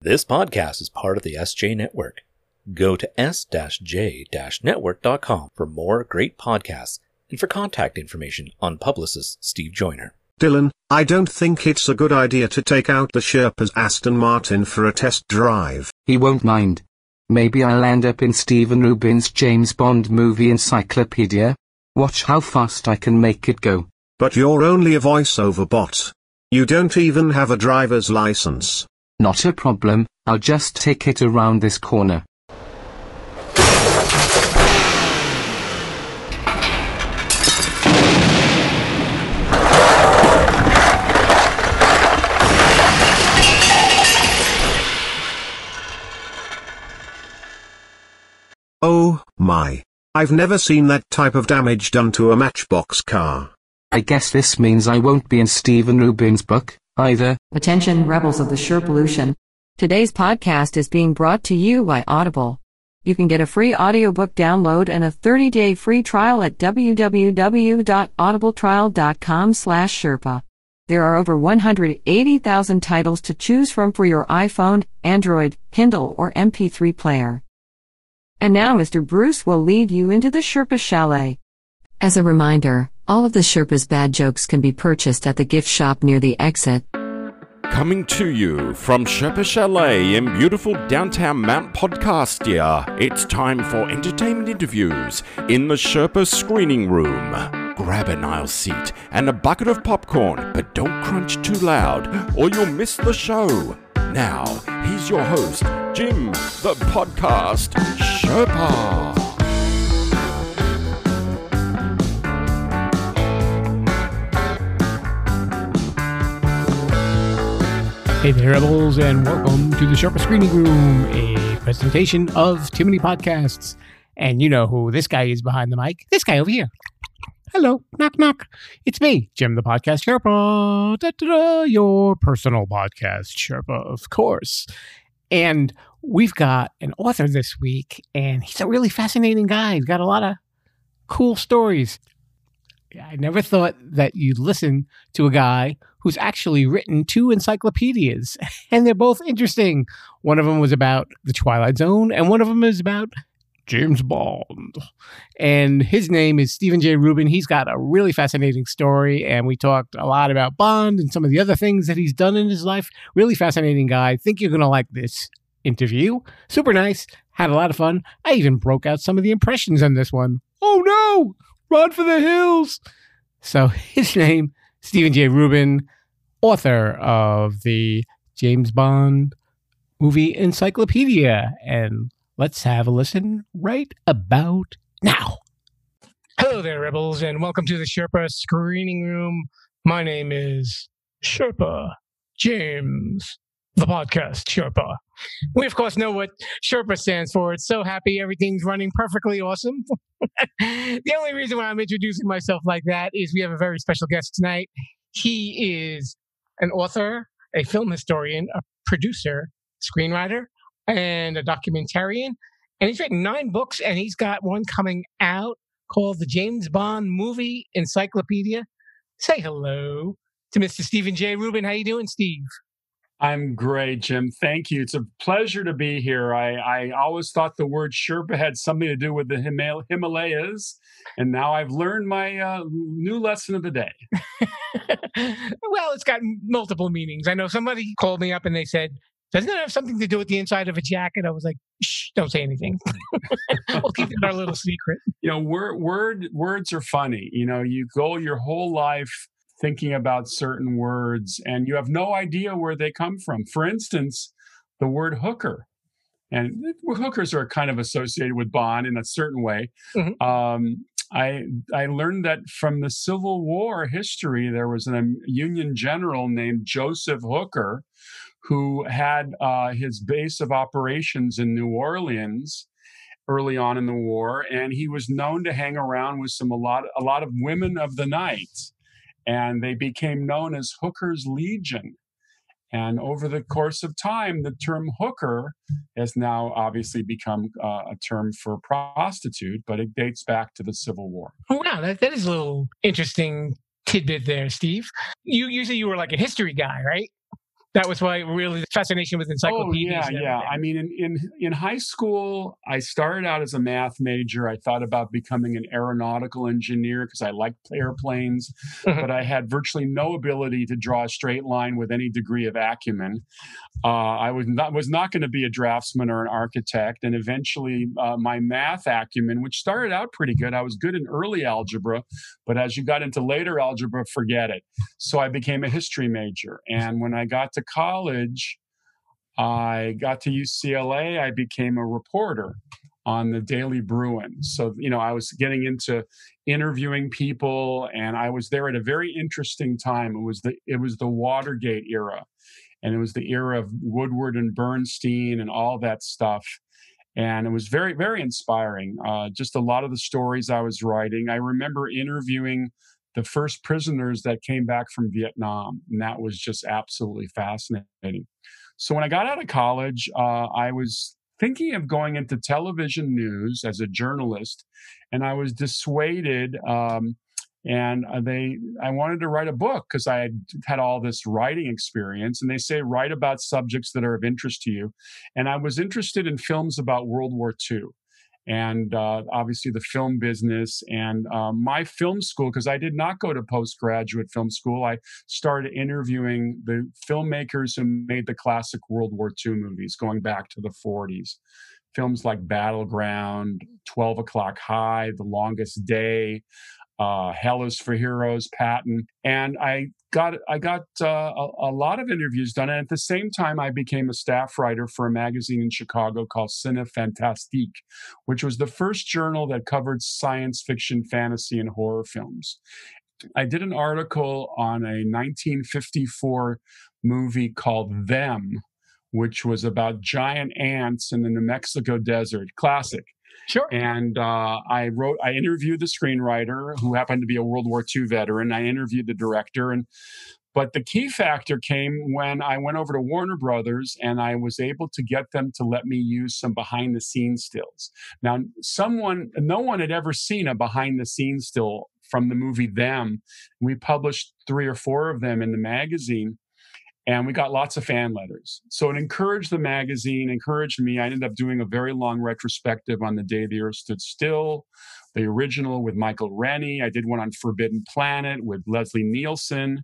This podcast is part of the SJ Network. Go to s-j-network.com for more great podcasts and for contact information on publicist Steve Joyner. Dylan, I don't think it's a good idea to take out the Sherpa's Aston Martin for a test drive. He won't mind. Maybe I'll end up in Steven Rubin's James Bond movie encyclopedia. Watch how fast I can make it go. But you're only a voiceover bot. You don't even have a driver's license. Not a problem, I'll just take it around this corner. Oh, my. I've never seen that type of damage done to a matchbox car. I guess this means I won't be in Steven Rubin's book, either. Attention, rebels of the Sure Pollution. Today's podcast is being brought to you by Audible. You can get a free audiobook download and a 30-day free trial at www.audibletrial.com/sherpa. There are over 180,000 titles to choose from for your iPhone, Android, Kindle, or MP3 player. And now Mr. Bruce will lead you into the Sherpa Chalet. As a reminder, all of the Sherpa's bad jokes can be purchased at the gift shop near the exit. Coming to you from Sherpa Chalet in beautiful downtown Mount Podcastia, it's time for entertainment interviews in the Sherpa screening room. Grab an aisle seat and a bucket of popcorn, but don't crunch too loud or you'll miss the show. Now, here's your host, Jim, the podcast Sherpa. Hey there, Rebels, and welcome to the Sherpa Screening Room, a presentation of Too Many Podcasts. And you know who this guy is behind the mic. This guy over here. Hello, knock, knock. It's me, Jim the Podcast Sherpa. Da, da, da, your personal podcast Sherpa, of course. And we've got an author this week, and he's a really fascinating guy. He's got a lot of cool stories. I never thought that you'd listen to a guy who's actually written two encyclopedias, and they're both interesting. One of them was about the Twilight Zone, and one of them is about James Bond. And his name is Steven J. Rubin. He's got a really fascinating story, and we talked a lot about Bond and some of the other things that he's done in his life. Really fascinating guy. Think you're going to like this interview. Super nice. Had a lot of fun. I even broke out some of the impressions on this one. Oh no! Run for the hills! So his name, Steven J. Rubin, author of the James Bond movie encyclopedia. And let's have a listen right about now. Hello there, Rebels, and welcome to the Sherpa Screening Room. My name is Sherpa James, the podcast Sherpa. We, of course, know what Sherpa stands for. It's so happy everything's running perfectly awesome. the only reason why I'm introducing myself like that is we have a very special guest tonight. He is an author, a film historian, a producer, screenwriter, and a documentarian. And he's written nine books, and he's got one coming out called the James Bond Movie Encyclopedia. Say hello to Mr. Steven J. Rubin. How you doing, Steve? I'm great, Jim. Thank you. It's a pleasure to be here. I, I always thought the word Sherpa had something to do with the Himal- Himalayas, and now I've learned my uh, new lesson of the day. well, it's got multiple meanings. I know somebody called me up and they said, doesn't it have something to do with the inside of a jacket? I was like, shh, don't say anything. we'll keep it our little secret. You know, word, word, words are funny. You know, you go your whole life thinking about certain words and you have no idea where they come from. For instance, the word hooker. And hookers are kind of associated with Bond in a certain way. Mm-hmm. Um, I I learned that from the Civil War history, there was a Union general named Joseph Hooker, who had uh, his base of operations in New Orleans early on in the war, and he was known to hang around with some a lot a lot of women of the night and they became known as Hooker's Legion. And over the course of time, the term hooker has now obviously become uh, a term for prostitute, but it dates back to the Civil War. Oh, wow. That, that is a little interesting tidbit there, Steve. You usually you were like a history guy, right? That was why really the fascination with encyclopedias. Oh, yeah, yeah. I mean, in, in in high school, I started out as a math major. I thought about becoming an aeronautical engineer because I liked airplanes, but I had virtually no ability to draw a straight line with any degree of acumen. Uh, I was not was not going to be a draftsman or an architect, and eventually, uh, my math acumen, which started out pretty good, I was good in early algebra, but as you got into later algebra, forget it. So I became a history major, and when I got to college, I got to UCLA, I became a reporter on the Daily Bruin. So, you know, I was getting into interviewing people and I was there at a very interesting time. It was the it was the Watergate era. And it was the era of Woodward and Bernstein and all that stuff. And it was very, very inspiring. Uh, just a lot of the stories I was writing. I remember interviewing the first prisoners that came back from Vietnam. And that was just absolutely fascinating. So when I got out of college, uh, I was thinking of going into television news as a journalist, and I was dissuaded. Um, and uh, they, I wanted to write a book because I had had all this writing experience. And they say write about subjects that are of interest to you. And I was interested in films about World War II and uh, obviously the film business and uh, my film school because i did not go to postgraduate film school. I started interviewing the filmmakers who made the classic world war ii movies going back to the 40s films like battleground 12 o'clock high the longest day uh, Hell is for Heroes, Patton, and I got I got uh, a, a, lot of interviews done. And at the same time, I became a staff writer for a magazine in Chicago called Cinefantastique, which was the first journal that covered science fiction, fantasy, and horror films. I did an article on a 1954 movie called Them, which was about giant ants in the New Mexico desert. Classic. Sure. And uh, I wrote, I interviewed the screenwriter who happened to be a World War II veteran. I interviewed the director, and but the key factor came when I went over to Warner Brothers and I was able to get them to let me use some behind the scenes stills. Now, someone, no one had ever seen a behind the scenes still from the movie Them. We published three or four of them in the magazine and we got lots of fan letters. So it encouraged the magazine, encouraged me. I ended up doing a very long retrospective on the day the Earth stood still, the original with Michael Rennie. I did one on Forbidden Planet with Leslie Nielsen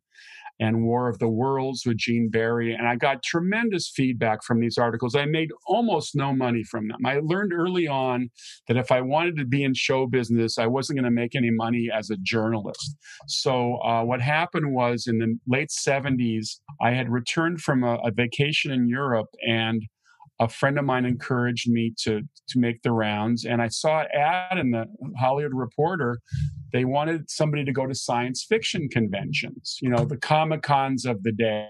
and War of the Worlds with Gene Barry. And I got tremendous feedback from these articles. I made almost no money from them. I learned early on that if I wanted to be in show business, I wasn't going to make any money as a journalist. So uh, what happened was in the late 70s, I had returned from a, a vacation in Europe and a friend of mine encouraged me to to make the rounds and i saw an ad in the hollywood reporter. They wanted somebody to go to science fiction conventions you know the comic cons of the day.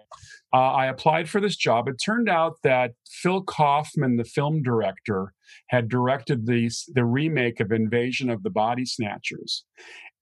Uh, i applied for this job. It turned out that phil kaufman the film director had directed the, the remake of invasion of the body snatchers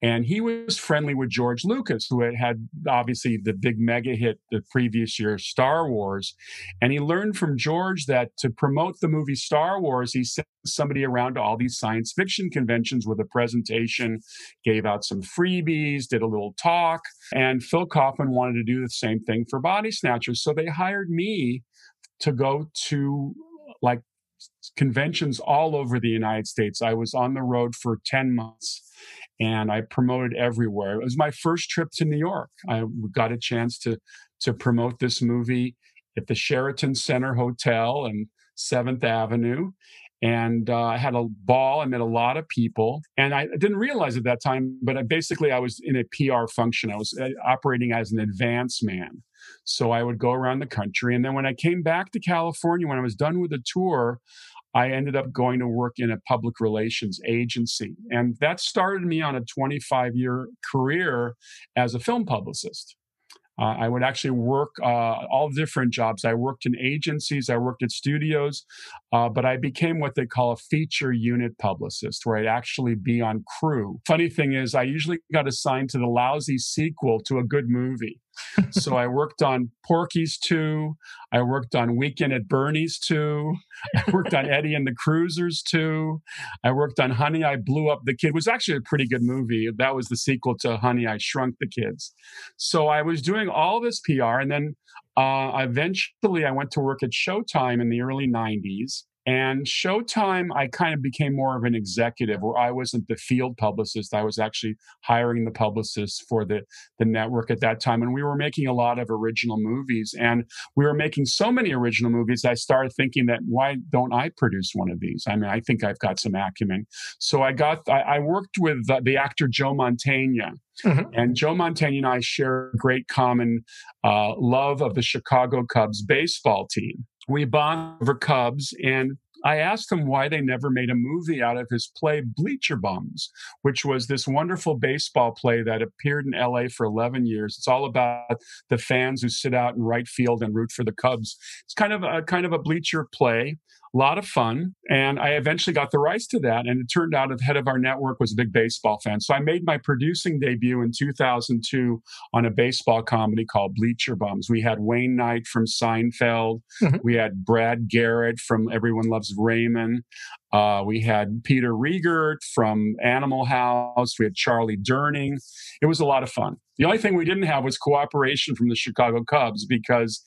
and he was friendly with George Lucas, who had had obviously the big mega hit the previous year, Star Wars. And he learned from George that to promote the movie Star Wars, he sent somebody around to all these science fiction conventions with a presentation, gave out some freebies, did a little talk. And Phil Kaufman wanted to do the same thing for Body Snatchers. So they hired me to go to like conventions all over the United States. I was on the road for 10 months and I promoted everywhere. It was my first trip to New York. I got a chance to to promote this movie at the Sheraton Center Hotel and Seventh Avenue. And uh, I had a ball. I met a lot of people, and I didn't realize at that time. But I, basically, I was in a PR function. I was uh, operating as an advance man, so I would go around the country. And then when I came back to California, when I was done with the tour, I ended up going to work in a public relations agency. And that started me on a 25 year career as a film publicist. Uh, I would actually work uh, all different jobs. I worked in agencies, I worked at studios, uh, but I became what they call a feature unit publicist, where I'd actually be on crew. Funny thing is, I usually got assigned to the lousy sequel to a good movie so I worked on Porky's 2. I worked on Weekend at Bernie's 2. I worked on Eddie and the Cruisers 2. I worked on Honey, I Blew Up the Kid. It was actually a pretty good movie. That was the sequel to Honey, I Shrunk the Kids. So I was doing all this PR. And then uh, eventually, I went to work at Showtime in the early 90s. And Showtime, I kind of became more of an executive where I wasn't the field publicist. I was actually hiring the publicists for the, the network at that time. And we were making a lot of original movies. And we were making so many original movies, I started thinking that why don't I produce one of these? I mean, I think I've got some acumen. So I got, I, I worked with uh, the actor Joe Mantegna. Mm-hmm. And Joe Mantegna and I share a great common uh, love of the Chicago Cubs baseball team we bond over Cubs, and I asked him why they never made a movie out of his play Bleacher Bums, which was this wonderful baseball play that appeared in LA for 11 years. It's all about the fans who sit out in right field and root for the Cubs. It's kind of a kind of a bleacher play a lot of fun. And I eventually got the rights to that. And it turned out the head of our network was a big baseball fan. So I made my producing debut in 2002 on a baseball comedy called Bleacher Bums. We had Wayne Knight from Seinfeld. Mm-hmm. We had Brad Garrett from Everyone Loves Raymond. Uh, we had Peter Riegert from Animal House. We had Charlie Durning. It was a lot of fun. The only thing we didn't have was cooperation from the Chicago Cubs because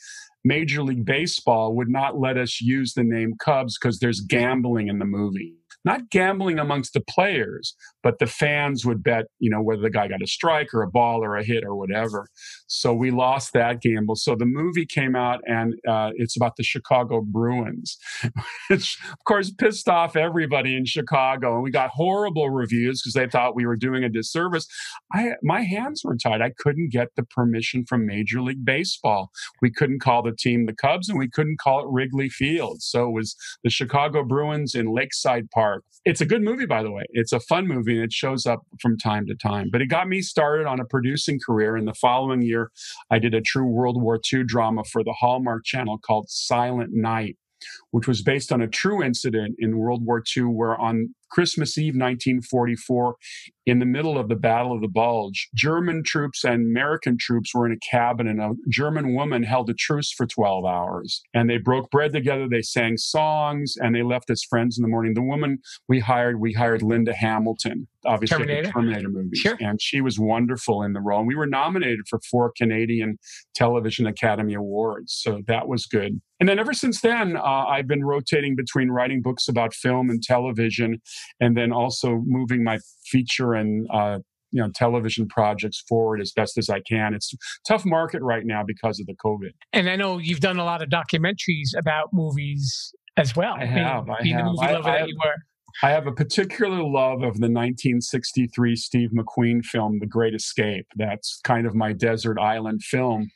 Major League Baseball would not let us use the name Cubs because there's gambling in the movie not gambling amongst the players, but the fans would bet, you know, whether the guy got a strike or a ball or a hit or whatever. So we lost that gamble. So the movie came out and uh, it's about the Chicago Bruins, which of course pissed off everybody in Chicago. And we got horrible reviews because they thought we were doing a disservice. I, my hands were tied. I couldn't get the permission from Major League Baseball. We couldn't call the team the Cubs and we couldn't call it Wrigley Field. So it was the Chicago Bruins in Lakeside Park it's a good movie, by the way. It's a fun movie and it shows up from time to time. But it got me started on a producing career. And the following year, I did a true World War II drama for the Hallmark Channel called Silent Night which was based on a true incident in World War II, where on Christmas Eve 1944, in the middle of the Battle of the Bulge, German troops and American troops were in a cabin, and a German woman held a truce for 12 hours. And they broke bread together, they sang songs, and they left as friends in the morning. The woman we hired, we hired Linda Hamilton, obviously Terminator, the Terminator movies. Sure. And she was wonderful in the role. And we were nominated for four Canadian Television Academy Awards. So that was good. And then ever since then, uh, I've been rotating between writing books about film and television and then also moving my feature and uh, you know television projects forward as best as I can. It's a tough market right now because of the COVID. And I know you've done a lot of documentaries about movies as well. I have. Being, I being have. the movie I, lover I that have, you were. I have a particular love of the 1963 Steve McQueen film, The Great Escape. That's kind of my desert island film.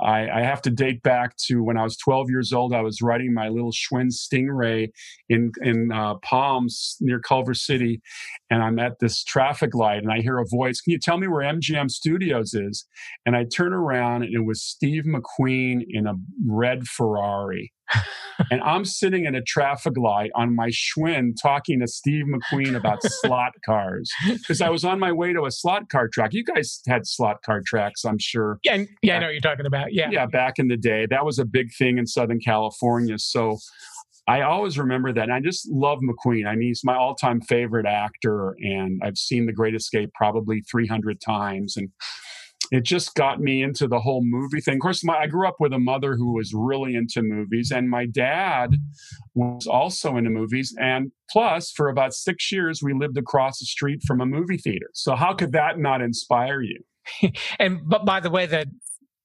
I, I, have to date back to when I was 12 years old. I was riding my little Schwinn Stingray in in uh, Palms near Culver City, and I'm at this traffic light, and I hear a voice. Can you tell me where MGM Studios is? And I turn around, and it was Steve McQueen in a red Ferrari and I'm sitting in a traffic light on my Schwinn talking to Steve McQueen about slot cars because I was on my way to a slot car track. You guys had slot car tracks, I'm sure. Yeah, yeah, I know what you're talking about. Yeah, yeah, back in the day, that was a big thing in Southern California. So. I always remember that. And I just love McQueen. I mean, he's my all time favorite actor, and I've seen The Great Escape probably 300 times. And it just got me into the whole movie thing. Of course, my, I grew up with a mother who was really into movies, and my dad was also into movies. And plus, for about six years, we lived across the street from a movie theater. So how could that not inspire you? and but by the way, the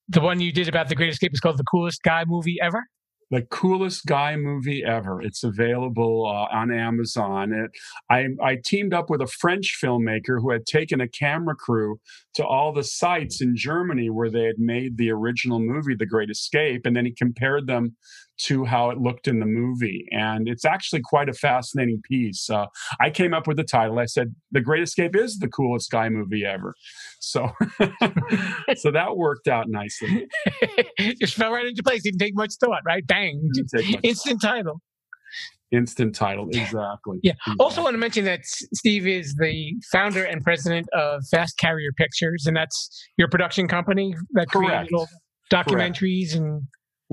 the one you did about the Great Escape is called the coolest guy movie ever the coolest guy movie ever. It's available uh, on Amazon. It, I, I teamed up with a French filmmaker who had taken a camera crew to all the sites in Germany where they had made the original movie, The Great Escape, and then he compared them to how it looked in the movie. And it's actually quite a fascinating piece. Uh, I came up with the title. I said, The Great Escape is the coolest guy movie ever. So, so that worked out nicely. Just fell right into place. Didn't take much thought, right? Bang. Instant title. Instant title, exactly. Yeah. Exactly. Also, want to mention that Steve is the founder and president of Fast Carrier Pictures, and that's your production company that Correct. created all documentaries Correct. and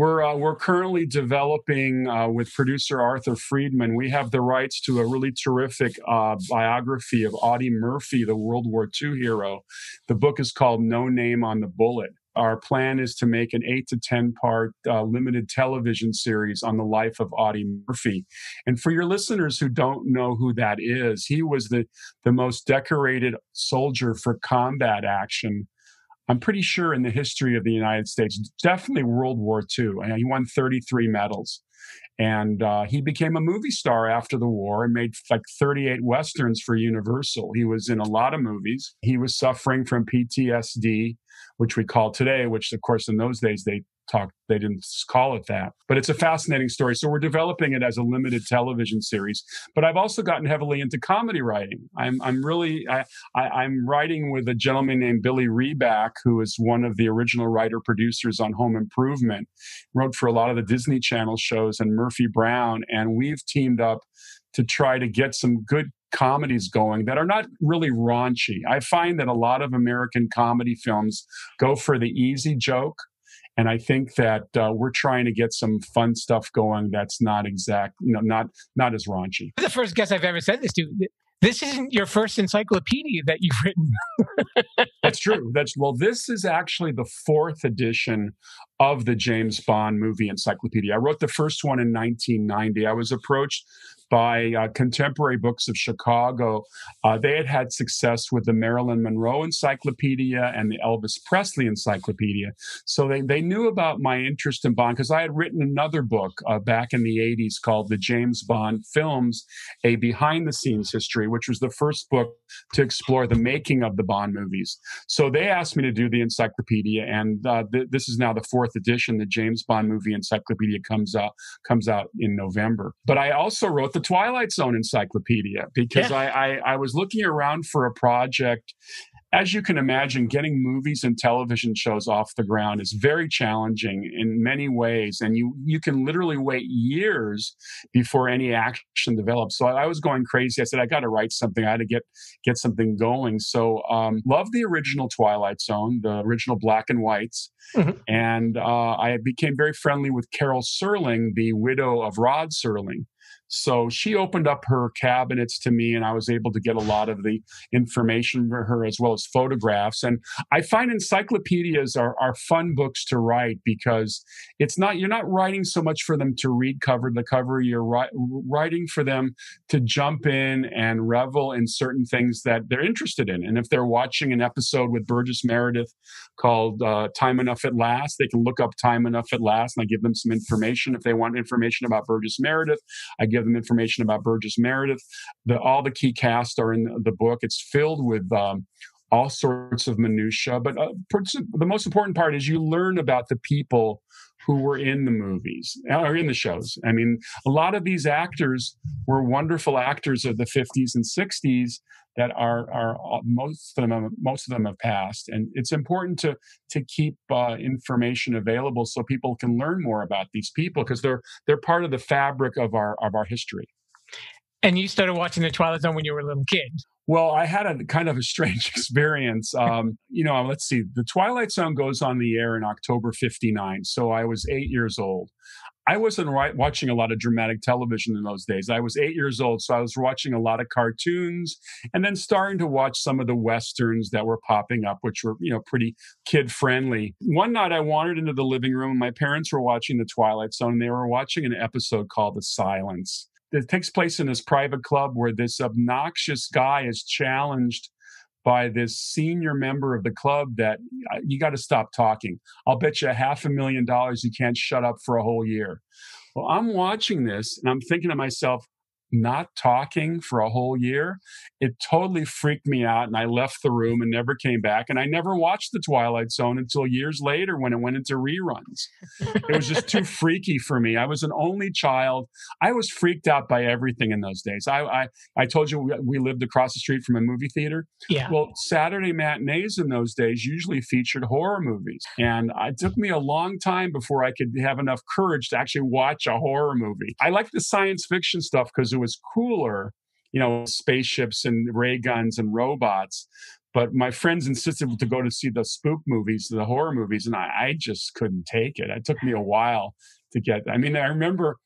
we're uh, we're currently developing uh, with producer Arthur Friedman. We have the rights to a really terrific uh, biography of Audie Murphy, the World War II hero. The book is called No Name on the Bullet. our plan is to make an eight to 10 part uh, limited television series on the life of Audie Murphy. And for your listeners who don't know who that is, he was the, the most decorated soldier for combat action. I'm pretty sure in the history of the United States, definitely World War II. And he won 33 medals. And uh, he became a movie star after the war and made like 38 westerns for Universal. He was in a lot of movies. He was suffering from PTSD, which we call today, which of course in those days they talk they didn't call it that but it's a fascinating story so we're developing it as a limited television series but i've also gotten heavily into comedy writing i'm i'm really i, I am writing with a gentleman named billy riback who is one of the original writer producers on home improvement wrote for a lot of the disney channel shows and murphy brown and we've teamed up to try to get some good comedies going that are not really raunchy. I find that a lot of American comedy films go for the easy joke and I think that uh, we're trying to get some fun stuff going that's not exact, you know, not not as raunchy. The first guest I've ever said this to. This isn't your first encyclopedia that you've written. That's true. That's well, this is actually the fourth edition of the James Bond movie encyclopedia. I wrote the first one in 1990. I was approached by uh, Contemporary Books of Chicago. Uh, they had had success with the Marilyn Monroe Encyclopedia and the Elvis Presley Encyclopedia. So they, they knew about my interest in Bond because I had written another book uh, back in the 80s called The James Bond Films, a behind the scenes history, which was the first book to explore the making of the Bond movies. So they asked me to do the encyclopedia, and uh, th- this is now the fourth edition. The James Bond movie encyclopedia comes out comes out in November. But I also wrote the the Twilight Zone encyclopedia because yeah. I, I, I was looking around for a project as you can imagine, getting movies and television shows off the ground is very challenging in many ways. And you, you can literally wait years before any action develops. So I, I was going crazy. I said, I got to write something. I had to get, get something going. So, um, love the original Twilight Zone, the original black and whites. Mm-hmm. And, uh, I became very friendly with Carol Serling, the widow of Rod Serling. So she opened up her cabinets to me, and I was able to get a lot of the information for her as well as photographs. And I find encyclopedias are, are fun books to write because it's not you're not writing so much for them to read cover to cover. You're ri- writing for them to jump in and revel in certain things that they're interested in. And if they're watching an episode with Burgess Meredith called uh, "Time Enough at Last," they can look up "Time Enough at Last," and I give them some information. If they want information about Burgess Meredith, I give give them information about Burgess Meredith. The, all the key cast are in the book. It's filled with um, all sorts of minutia, but uh, the most important part is you learn about the people who were in the movies or in the shows. I mean, a lot of these actors were wonderful actors of the 50s and 60s that are are uh, most of them most of them have passed, and it's important to to keep uh, information available so people can learn more about these people because they're they're part of the fabric of our of our history. And you started watching the Twilight Zone when you were a little kid. Well, I had a kind of a strange experience. Um, you know, let's see. The Twilight Zone goes on the air in October 59. So I was eight years old. I wasn't right, watching a lot of dramatic television in those days. I was eight years old, so I was watching a lot of cartoons and then starting to watch some of the westerns that were popping up, which were, you know, pretty kid friendly. One night I wandered into the living room and my parents were watching The Twilight Zone and they were watching an episode called The Silence. It takes place in this private club where this obnoxious guy is challenged by this senior member of the club that uh, you got to stop talking. I'll bet you a half a million dollars you can't shut up for a whole year. Well, I'm watching this and I'm thinking to myself, not talking for a whole year, it totally freaked me out. And I left the room and never came back. And I never watched The Twilight Zone until years later when it went into reruns. it was just too freaky for me. I was an only child. I was freaked out by everything in those days. I, I, I told you we lived across the street from a movie theater. Yeah. Well, Saturday matinees in those days usually featured horror movies. And it took me a long time before I could have enough courage to actually watch a horror movie. I like the science fiction stuff because it was cooler, you know, spaceships and ray guns and robots. But my friends insisted to go to see the spook movies, the horror movies, and I, I just couldn't take it. It took me a while to get. I mean, I remember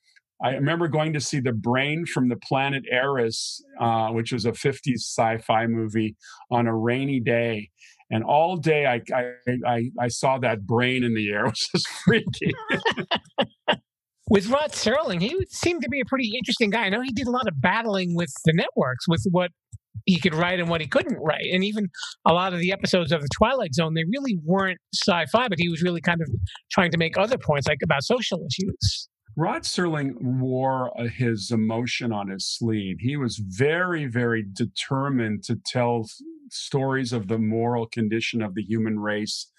I remember going to see The Brain from the Planet Arous, uh, which was a 50s sci fi movie, on a rainy day. And all day I I I, I saw that brain in the air. It was freaky. with Rod Serling, he seemed to be a pretty interesting guy. I know he did a lot of battling with the networks with what he could write and what he couldn't write. And even a lot of the episodes of the Twilight Zone, they really weren't sci-fi, but he was really kind of trying to make other points, like about social issues. Rod Serling wore uh, his emotion on his sleeve. He was very, very determined to tell stories of the moral condition of the human race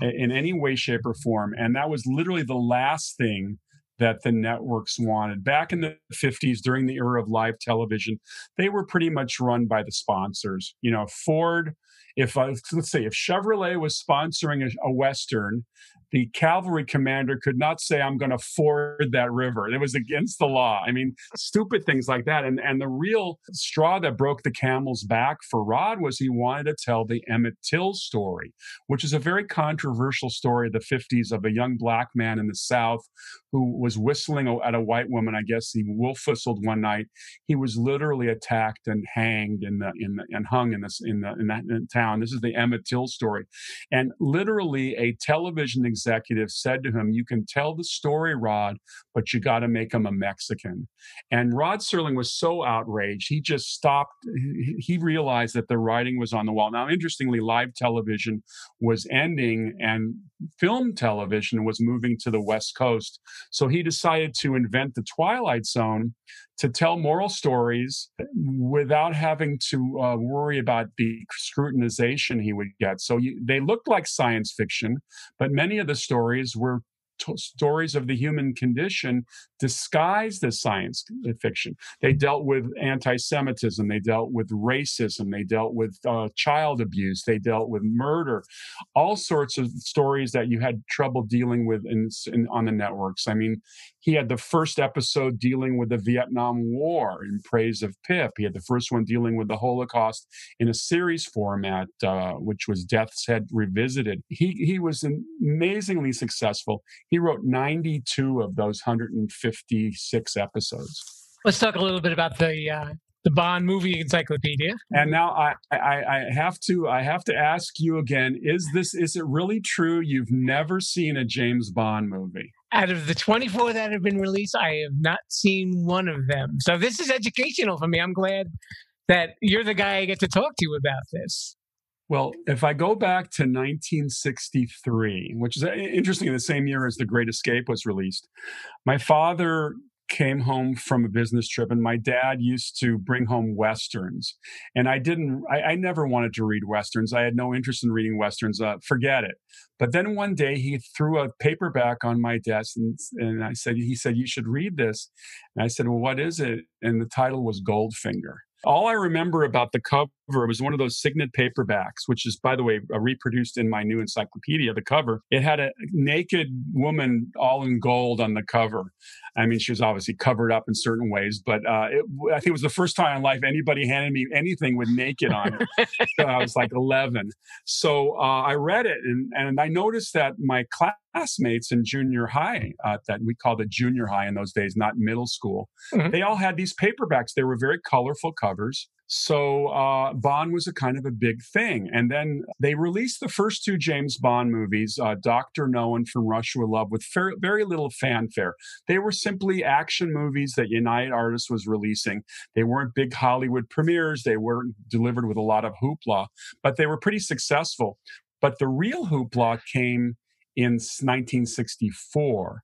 in any way, shape, or form. And that was literally the last thing that the networks wanted. Back in the 50s, during the era of live television, they were pretty much run by the sponsors. You know, Ford, if uh, let's say if Chevrolet was sponsoring a, a Western, the cavalry commander could not say, I'm going to ford that river. It was against the law. I mean, stupid things like that. And, and the real straw that broke the camel's back for Rod was he wanted to tell the Emmett Till story, which is a very controversial story of the 50s of a young black man in the South who was whistling at a white woman. I guess he wolf whistled one night. He was literally attacked and hanged in the, in the, and hung in this, in the, in that in town. This is the Emmett Till story. And literally a television executive said to him, You can tell the story, Rod, but you got to make him a Mexican. And Rod Serling was so outraged, he just stopped. He realized that the writing was on the wall. Now, interestingly, live television was ending and film television was moving to the West Coast. So he decided to invent the Twilight Zone to tell moral stories without having to uh, worry about the scrutinization he would get. So you, they looked like science fiction, but many of the stories were t- stories of the human condition disguised as science fiction. They dealt with anti Semitism, they dealt with racism, they dealt with uh, child abuse, they dealt with murder, all sorts of stories that you had trouble dealing with in, in, on the networks. I mean, he had the first episode dealing with the Vietnam War in praise of Pip. He had the first one dealing with the Holocaust in a series format, uh, which was Death's Head Revisited. He, he was amazingly successful. He wrote 92 of those 156 episodes. Let's talk a little bit about the uh, the Bond movie encyclopedia. And now I, I, I have to I have to ask you again: Is this is it really true? You've never seen a James Bond movie? Out of the 24 that have been released, I have not seen one of them. So this is educational for me. I'm glad that you're the guy I get to talk to about this. Well, if I go back to 1963, which is uh, interesting, the same year as The Great Escape was released, my father came home from a business trip and my dad used to bring home westerns. And i didn't i, I never wanted to read westerns. I had no interest in reading westerns uh, forget it. But then one day he threw a paperback on my desk and, and i said he said you should read this. And i said well what is it? And the title was goldfinger. All I remember about the cover was one of those signet paperbacks, which is, by the way, uh, reproduced in my new encyclopedia. The cover it had a naked woman all in gold on the cover. I mean, she was obviously covered up in certain ways, but uh, it, I think it was the first time in life anybody handed me anything with naked on it. so I was like 11. So uh, I read it, and, and I noticed that my classmates in junior high, uh, that we called it junior high in those days, not middle school, mm-hmm. they all had these paperbacks. They were very colorful covers. So uh, Bond was a kind of a big thing. And then they released the first two James Bond movies, uh, Dr. No and From Russia with Love, with fair, very little fanfare. They were simply action movies that United Artists was releasing. They weren't big Hollywood premieres. They weren't delivered with a lot of hoopla, but they were pretty successful. But the real hoopla came in 1964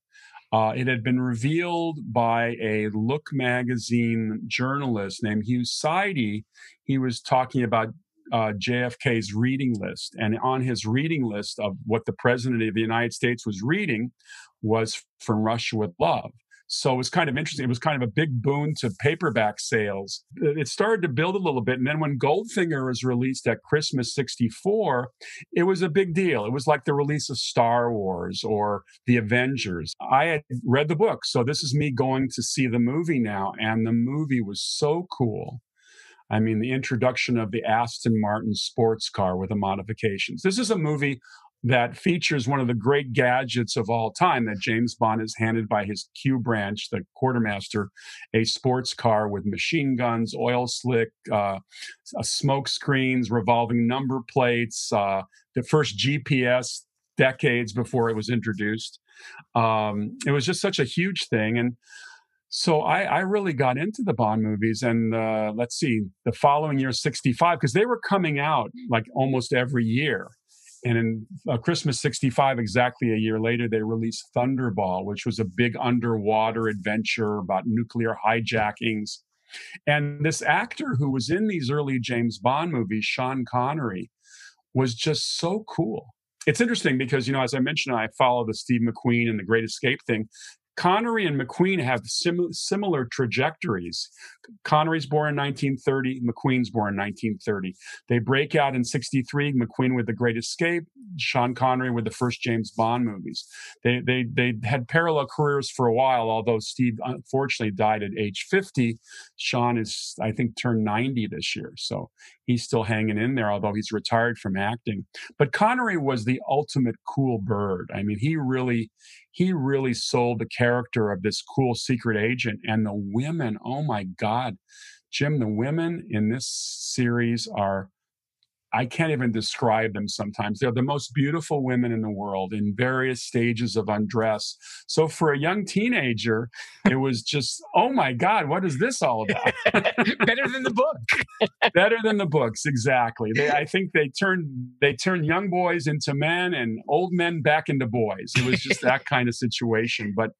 uh, it had been revealed by a Look magazine journalist named Hugh Sidey. He was talking about uh, JFK's reading list. And on his reading list of what the president of the United States was reading was From Russia with Love. So it was kind of interesting. It was kind of a big boon to paperback sales. It started to build a little bit. And then when Goldfinger was released at Christmas 64, it was a big deal. It was like the release of Star Wars or The Avengers. I had read the book. So this is me going to see the movie now. And the movie was so cool. I mean, the introduction of the Aston Martin sports car with the modifications. This is a movie that features one of the great gadgets of all time that James Bond is handed by his Q branch, the quartermaster, a sports car with machine guns, oil slick, uh, smoke screens, revolving number plates, uh, the first GPS decades before it was introduced. Um, it was just such a huge thing. And so I, I really got into the Bond movies. And uh, let's see, the following year, 65, because they were coming out like almost every year. And in uh, Christmas 65, exactly a year later, they released Thunderball, which was a big underwater adventure about nuclear hijackings. And this actor who was in these early James Bond movies, Sean Connery, was just so cool. It's interesting because, you know, as I mentioned, I follow the Steve McQueen and the Great Escape thing. Connery and McQueen have sim- similar trajectories. Connery's born in 1930, McQueen's born in 1930. They break out in 63, McQueen with The Great Escape, Sean Connery with the first James Bond movies. They, they, they had parallel careers for a while, although Steve unfortunately died at age 50. Sean is, I think, turned 90 this year. So he's still hanging in there, although he's retired from acting. But Connery was the ultimate cool bird. I mean, he really, he really sold the character of this cool secret agent and the women. Oh my God. Jim, the women in this series are I can't even describe them sometimes. They're the most beautiful women in the world in various stages of undress. So for a young teenager, it was just, oh my God, what is this all about? Better than the book. Better than the books, exactly. They, I think they turned they turned young boys into men and old men back into boys. It was just that kind of situation. But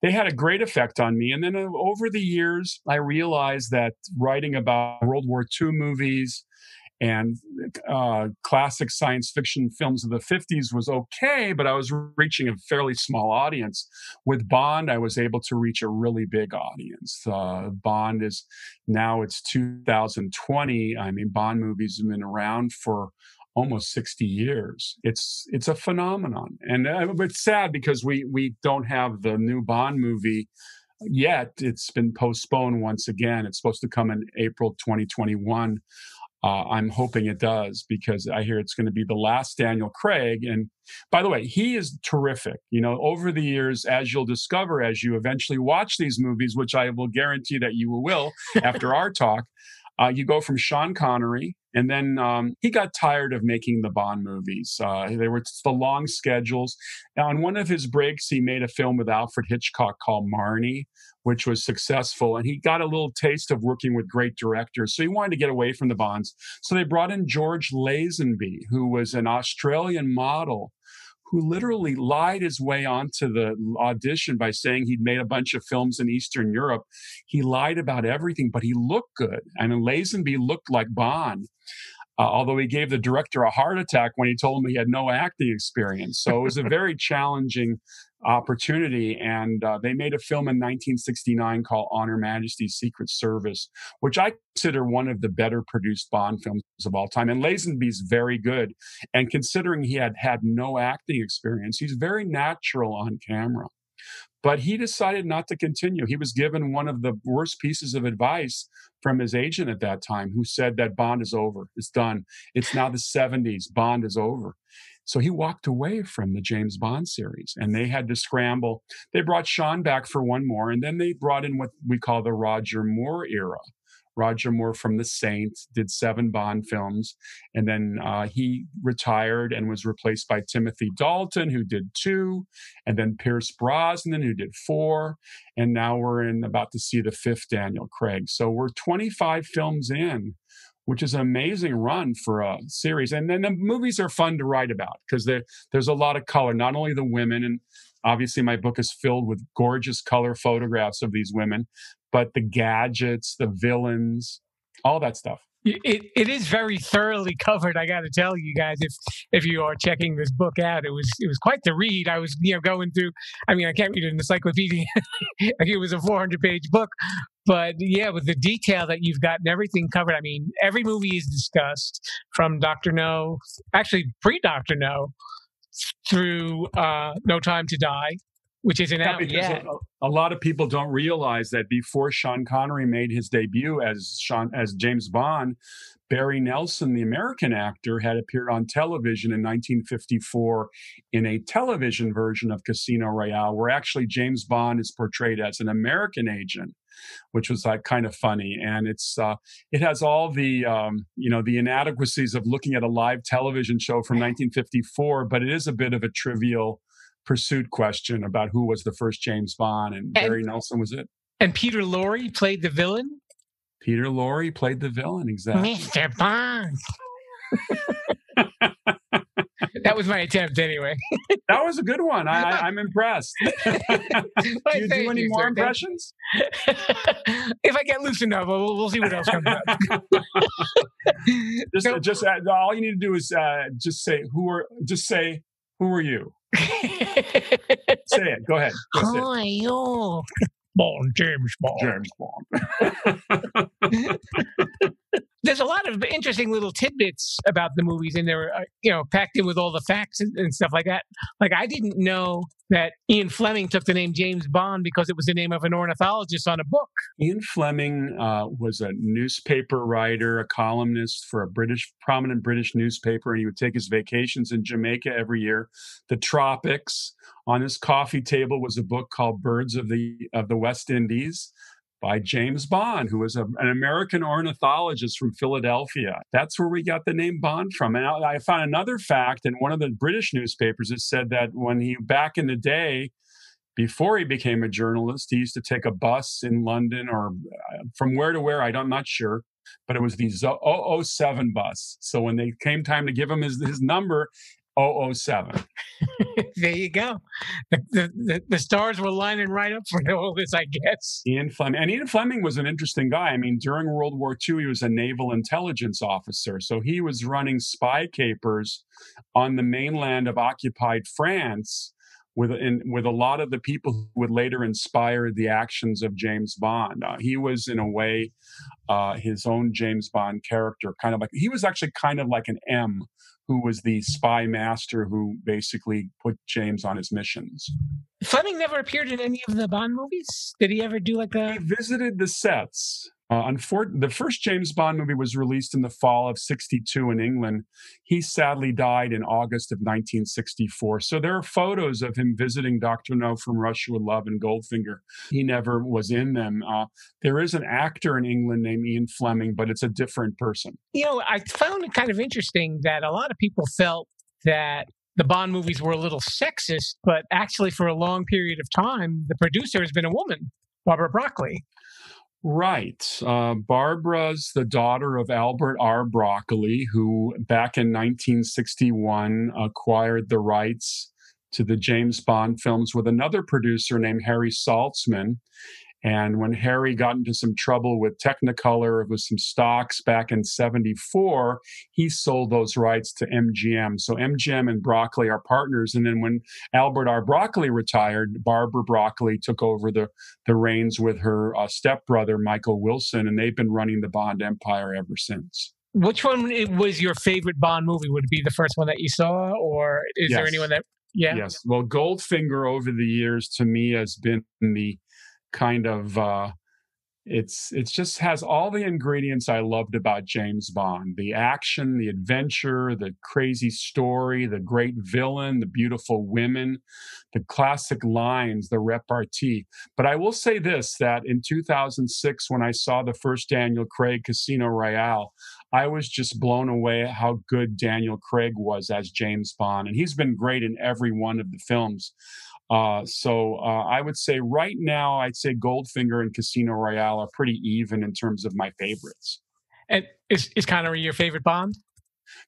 they had a great effect on me. And then uh, over the years, I realized that writing about World War II movies, and uh, classic science fiction films of the 50s was okay, but I was reaching a fairly small audience. With Bond, I was able to reach a really big audience. Uh, Bond is now it's 2020. I mean, Bond movies have been around for almost 60 years. It's it's a phenomenon, and uh, it's sad because we we don't have the new Bond movie yet. It's been postponed once again. It's supposed to come in April 2021. Uh, I'm hoping it does because I hear it's going to be the last Daniel Craig. And by the way, he is terrific. You know, over the years, as you'll discover as you eventually watch these movies, which I will guarantee that you will after our talk, uh, you go from Sean Connery, and then um, he got tired of making the Bond movies. Uh, there were the long schedules. Now, on one of his breaks, he made a film with Alfred Hitchcock called Marnie, which was successful. And he got a little taste of working with great directors. So he wanted to get away from the Bonds. So they brought in George Lazenby, who was an Australian model who literally lied his way onto the audition by saying he'd made a bunch of films in Eastern Europe. He lied about everything, but he looked good. And Lazenby looked like Bond. Uh, although he gave the director a heart attack when he told him he had no acting experience. So it was a very challenging opportunity. And uh, they made a film in 1969 called On Her Majesty's Secret Service, which I consider one of the better produced Bond films of all time. And Lazenby's very good. And considering he had had no acting experience, he's very natural on camera. But he decided not to continue. He was given one of the worst pieces of advice from his agent at that time, who said that Bond is over. It's done. It's now the 70s. Bond is over. So he walked away from the James Bond series and they had to scramble. They brought Sean back for one more and then they brought in what we call the Roger Moore era. Roger Moore from The Saint, did seven Bond films, and then uh, he retired and was replaced by Timothy Dalton, who did two, and then Pierce Brosnan, who did four, and now we're in about to see the fifth Daniel Craig. So we're 25 films in which is an amazing run for a series. And then the movies are fun to write about because there's a lot of color, not only the women, and obviously my book is filled with gorgeous color photographs of these women, but the gadgets, the villains, all that stuff. It, it is very thoroughly covered. I got to tell you guys, if if you are checking this book out, it was it was quite the read. I was you know going through. I mean, I can't read an encyclopedia. it was a 400 page book, but yeah, with the detail that you've gotten everything covered. I mean, every movie is discussed from Doctor No, actually pre Doctor No, through uh, No Time to Die, which isn't Yeah, out because yet. a, a lot of people don't realize that before Sean Connery made his debut as Sean as James Bond, Barry Nelson, the American actor, had appeared on television in 1954 in a television version of Casino Royale, where actually James Bond is portrayed as an American agent, which was like kind of funny. And it's uh, it has all the um, you know the inadequacies of looking at a live television show from 1954, but it is a bit of a trivial pursuit question about who was the first James Bond, and, And- Barry Nelson was it. And Peter Lorre played the villain. Peter Lorre played the villain, exactly. Mr. Bond. that was my attempt anyway. That was a good one. I, I, I'm impressed. do you do any you, more sir. Impressions? if I get loose enough, we'll, we'll see what else comes up. Just, So- just uh, all you need to do is uh, just say who are. Just say who are you. Say it. Go ahead. Go say it. are you? Bond, James Bond. James Bond. There's a lot of interesting little tidbits about the movies, and they're uh, you know packed in with all the facts and, and stuff like that. Like I didn't know that Ian Fleming took the name James Bond because it was the name of an ornithologist on a book. Ian Fleming uh, was a newspaper writer, a columnist for a British prominent British newspaper, and he would take his vacations in Jamaica every year, the tropics. On his coffee table was a book called Birds of the of the West Indies by James Bond, who was a, an American ornithologist from Philadelphia. That's where we got the name Bond from. And I, I found another fact in one of the British newspapers. It said that when he back in the day before he became a journalist, he used to take a bus in London or uh, from where to where, I I'm not sure, but it was the 007 bus. So when they came time to give him his, his number, 007. there you go. The, the, the, stars were lining right up for all this, I guess. Ian Fleming. And Ian Fleming was an interesting guy. I mean, during World War II, he was a naval intelligence officer. So he was running spy capers on the mainland of occupied France with in, with a lot of the people who would later inspire the actions of James Bond. Uh, he was, in a way, uh, his own James Bond character, kind of like he was actually kind of like an M, who was the spy master who basically put James on his missions. Fleming never appeared in any of the Bond movies. Did he ever do like a? He visited the sets. Uh, unfor- the first James Bond movie was released in the fall of 62 in England. He sadly died in August of 1964. So there are photos of him visiting Dr. No from Russia with Love and Goldfinger. He never was in them. Uh, there is an actor in England named Ian Fleming, but it's a different person. You know, I found it kind of interesting that a lot of people felt that the Bond movies were a little sexist, but actually, for a long period of time, the producer has been a woman, Barbara Broccoli. Right. Uh, Barbara's the daughter of Albert R. Broccoli, who back in 1961 acquired the rights to the James Bond films with another producer named Harry Saltzman. And when Harry got into some trouble with Technicolor with some stocks back in 74, he sold those rights to MGM. So MGM and Broccoli are partners. And then when Albert R. Broccoli retired, Barbara Broccoli took over the, the reins with her uh, stepbrother, Michael Wilson, and they've been running the Bond empire ever since. Which one was your favorite Bond movie? Would it be the first one that you saw, or is there anyone that? Yeah. Yes. Well, Goldfinger over the years to me has been the kind of uh it's it's just has all the ingredients I loved about James Bond. The action, the adventure, the crazy story, the great villain, the beautiful women, the classic lines, the repartee. But I will say this that in 2006 when I saw the first Daniel Craig Casino Royale, I was just blown away at how good Daniel Craig was as James Bond and he's been great in every one of the films. Uh, so uh, I would say right now, I'd say Goldfinger and Casino Royale are pretty even in terms of my favorites. And is is Connery your favorite Bond?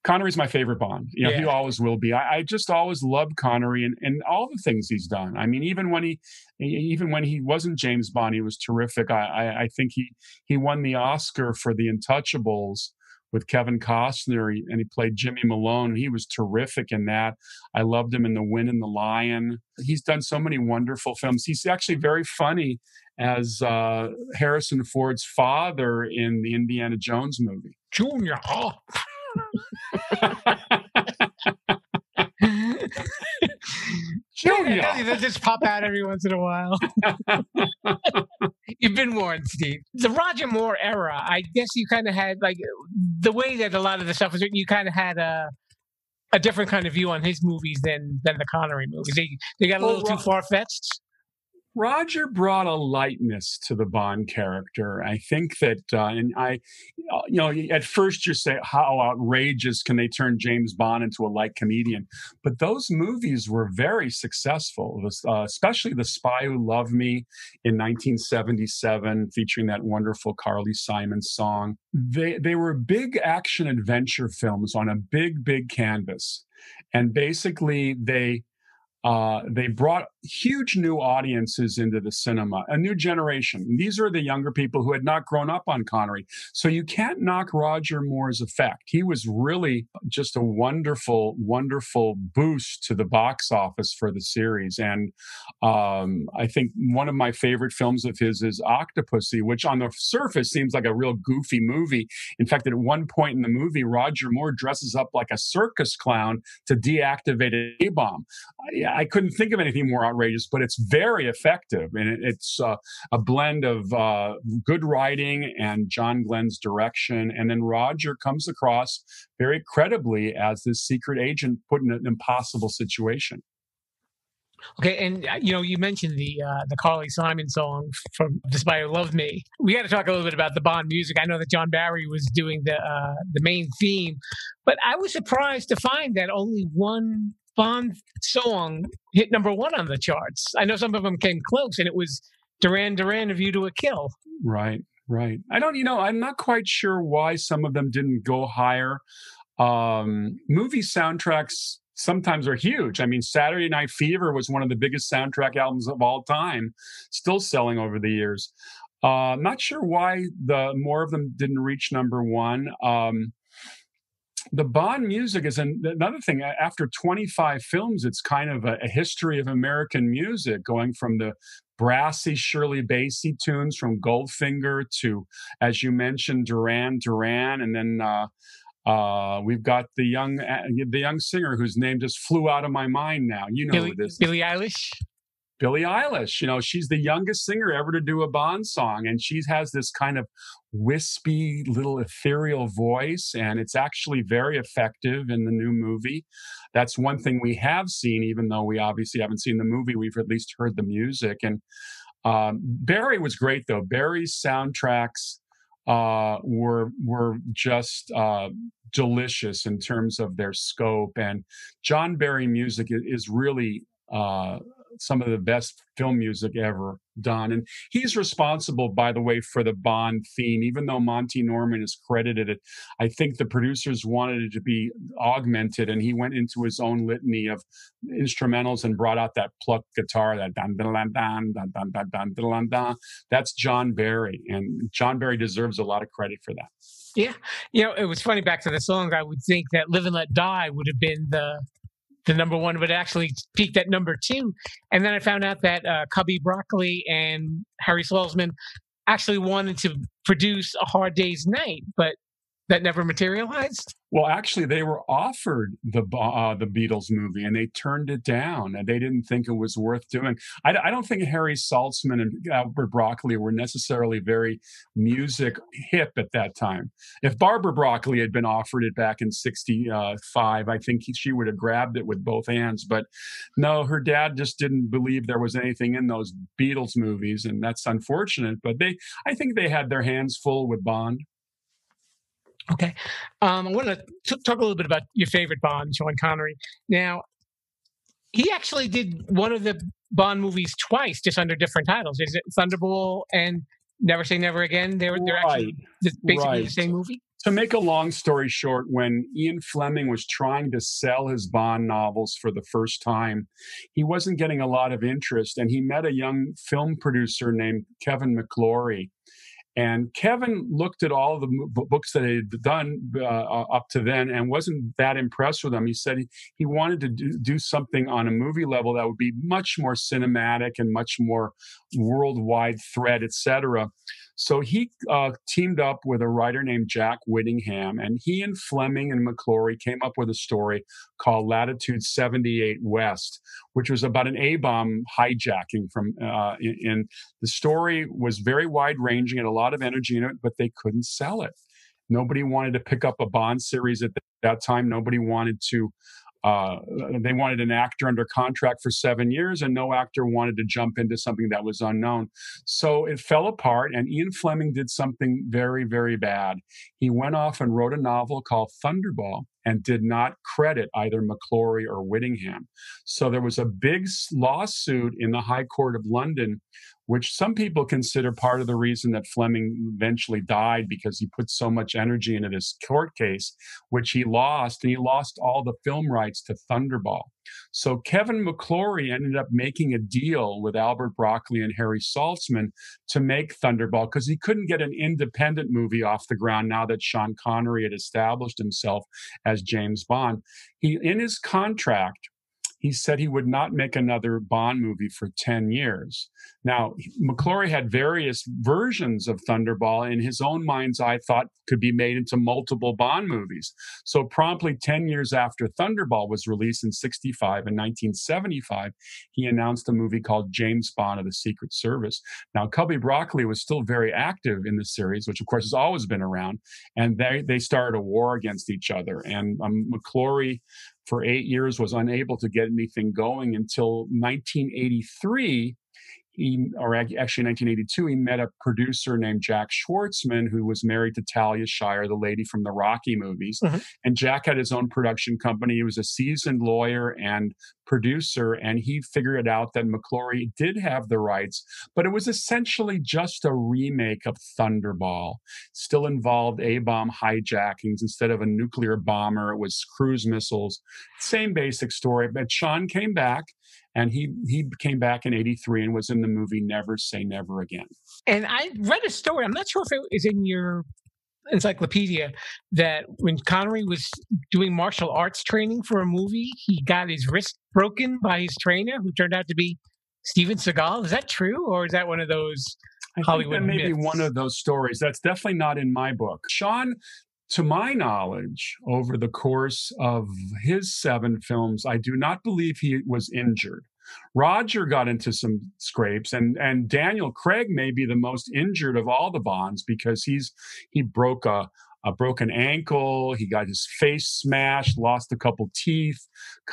Connery's my favorite Bond. You know, he always will be. I, I just always loved Connery and, and all the things he's done. I mean, even when he even when he wasn't James Bond, he was terrific. I, I, I think he he won the Oscar for The Untouchables with Kevin Costner, and he played Jimmy Malone. He was terrific in that. I loved him in The Wind and the Lion. He's done so many wonderful films. He's actually very funny as uh, Harrison Ford's father in the Indiana Jones movie. Junior. Oh. Junior. They just pop out every once in a while. You've been warned, Steve. The Roger Moore era, I guess you kind of had like the way that a lot of the stuff was written. You kind of had a a different kind of view on his movies than than the Connery movies. They they got a Well, little too far fetched. Roger brought a lightness to the Bond character. I think that, uh, and I, you know, at first you say, how outrageous can they turn James Bond into a light comedian? But those movies were very successful, uh, especially The Spy Who Loved Me in 1977, featuring that wonderful Carly Simon song. They, they were big action adventure films on a big, big canvas. And basically, they, uh, they brought huge new audiences into the cinema, a new generation. These are the younger people who had not grown up on Connery. So you can't knock Roger Moore's effect. He was really just a wonderful, wonderful boost to the box office for the series. And um, I think one of my favorite films of his is Octopussy, which on the surface seems like a real goofy movie. In fact, at one point in the movie, Roger Moore dresses up like a circus clown to deactivate a bomb. I, I couldn't think of anything more outrageous, but it's very effective, and it, it's uh, a blend of uh, good writing and John Glen's direction. And then Roger comes across very credibly as this secret agent put in an impossible situation. Okay, and uh, you know, you mentioned the uh, the Carly Simon song from "The Spy Who Loved Me." We got to talk a little bit about the Bond music. I know that John Barry was doing the uh, the main theme, but I was surprised to find that only one Bond song hit number one on the charts. I know some of them came close, and it was Duran Duran A View to a Kill." Right, right. I don't, you know, I'm not quite sure why some of them didn't go higher. Um, movie soundtracks sometimes are huge. I mean, Saturday Night Fever was one of the biggest soundtrack albums of all time, still selling over the years. Uh, not sure why the more of them didn't reach number one. Um, the Bond music is an, another thing. After 25 films, it's kind of a, a history of American music, going from the brassy Shirley Bassey tunes from Goldfinger to, as you mentioned, Duran Duran, and then uh, uh, we've got the young uh, the young singer whose name just flew out of my mind now. You know Billy, who this is. Billie Eilish. Billie Eilish. You know, she's the youngest singer ever to do a Bond song, and she has this kind of wispy, little ethereal voice, and it's actually very effective in the new movie. That's one thing we have seen, even though we obviously haven't seen the movie. We've at least heard the music, and um, Barry was great though. Barry's soundtracks uh, were were just uh, delicious in terms of their scope, and John Barry music is really uh, some of the best film music ever done. And he's responsible, by the way, for the Bond theme, even though Monty Norman is credited it. I think the producers wanted it to be augmented, and he went into his own litany of instrumentals and brought out that pluck guitar, that dun dun dun dun dun dun dun dun dun dun dun. That's John Barry, and John Barry deserves a lot of credit for that. Yeah, you know, it was funny. Back to the song, I would think that "Live and Let Die" would have been the the number one, but it actually peaked at number two. And then I found out that uh, Cubby Broccoli and Harry Saltzman actually wanted to produce "A Hard Day's Night," but that never materialized. Well, actually, they were offered the uh, the Beatles movie, and they turned it down. And they didn't think it was worth doing. I don't think Harry Saltzman and Albert Broccoli were necessarily very music hip at that time. If Barbara Broccoli had been offered it back in '65, I think he, she would have grabbed it with both hands. But no, her dad just didn't believe there was anything in those Beatles movies, and that's unfortunate. But they, I think they had their hands full with Bond. Okay. Um, I want to talk a little bit about your favorite Bond, Sean Connery. Now, he actually did one of the Bond movies twice, just under different titles. Is it Thunderball and Never Say Never Again? They're they're actually basically the same movie. to make a long story short, when Ian Fleming was trying to sell his Bond novels for the first time, he wasn't getting a lot of interest. And he met a young film producer named Kevin McClory. And Kevin looked at all the books that he had done uh, up to then and wasn't that impressed with them. He said he, he wanted to do, do something on a movie level that would be much more cinematic and much more worldwide threat, etc. So he uh, teamed up with a writer named Jack Whittingham, and he and Fleming and McClory came up with a story called Latitude 78 West, which was about an A bomb hijacking from. Uh, in, in the story was very wide ranging, had a lot of energy in it, but they couldn't sell it. Nobody wanted to pick up a Bond series at that time. Nobody wanted to uh, they wanted an actor under contract for seven years, and no actor wanted to jump into something that was unknown. So it fell apart, and Ian Fleming did something very, very bad. He went off and wrote a novel called Thunderball and did not credit either McClory or Whittingham. So there was a big lawsuit in the High Court of London which some people consider part of the reason that Fleming eventually died because he put so much energy into this court case, which he lost, and he lost all the film rights to Thunderball. So Kevin McClory ended up making a deal with Albert Broccoli and Harry Saltzman to make Thunderball because he couldn't get an independent movie off the ground now that Sean Connery had established himself as James Bond. He in his contract he said he would not make another Bond movie for 10 years. Now, McClory had various versions of Thunderball in his own mind's eye thought could be made into multiple Bond movies. So promptly 10 years after Thunderball was released in 65 and 1975, he announced a movie called James Bond of the Secret Service. Now, Cubby Broccoli was still very active in the series, which of course has always been around, and they, they started a war against each other. And um, McClory for eight years was unable to get anything going until 1983 he, or actually in 1982, he met a producer named Jack Schwartzman, who was married to Talia Shire, the lady from the Rocky movies. Mm-hmm. And Jack had his own production company. He was a seasoned lawyer and producer, and he figured out that McClory did have the rights, but it was essentially just a remake of Thunderball. Still involved A bomb hijackings. Instead of a nuclear bomber, it was cruise missiles. Same basic story. But Sean came back and he he came back in 83 and was in the movie never say never again and i read a story i'm not sure if it is in your encyclopedia that when connery was doing martial arts training for a movie he got his wrist broken by his trainer who turned out to be steven seagal is that true or is that one of those I Hollywood think that may myths? be one of those stories. That's definitely not in my book. Sean to my knowledge, over the course of his seven films, I do not believe he was injured. Roger got into some scrapes, and and Daniel Craig may be the most injured of all the Bonds because he's he broke a a broken ankle. He got his face smashed, lost a couple teeth.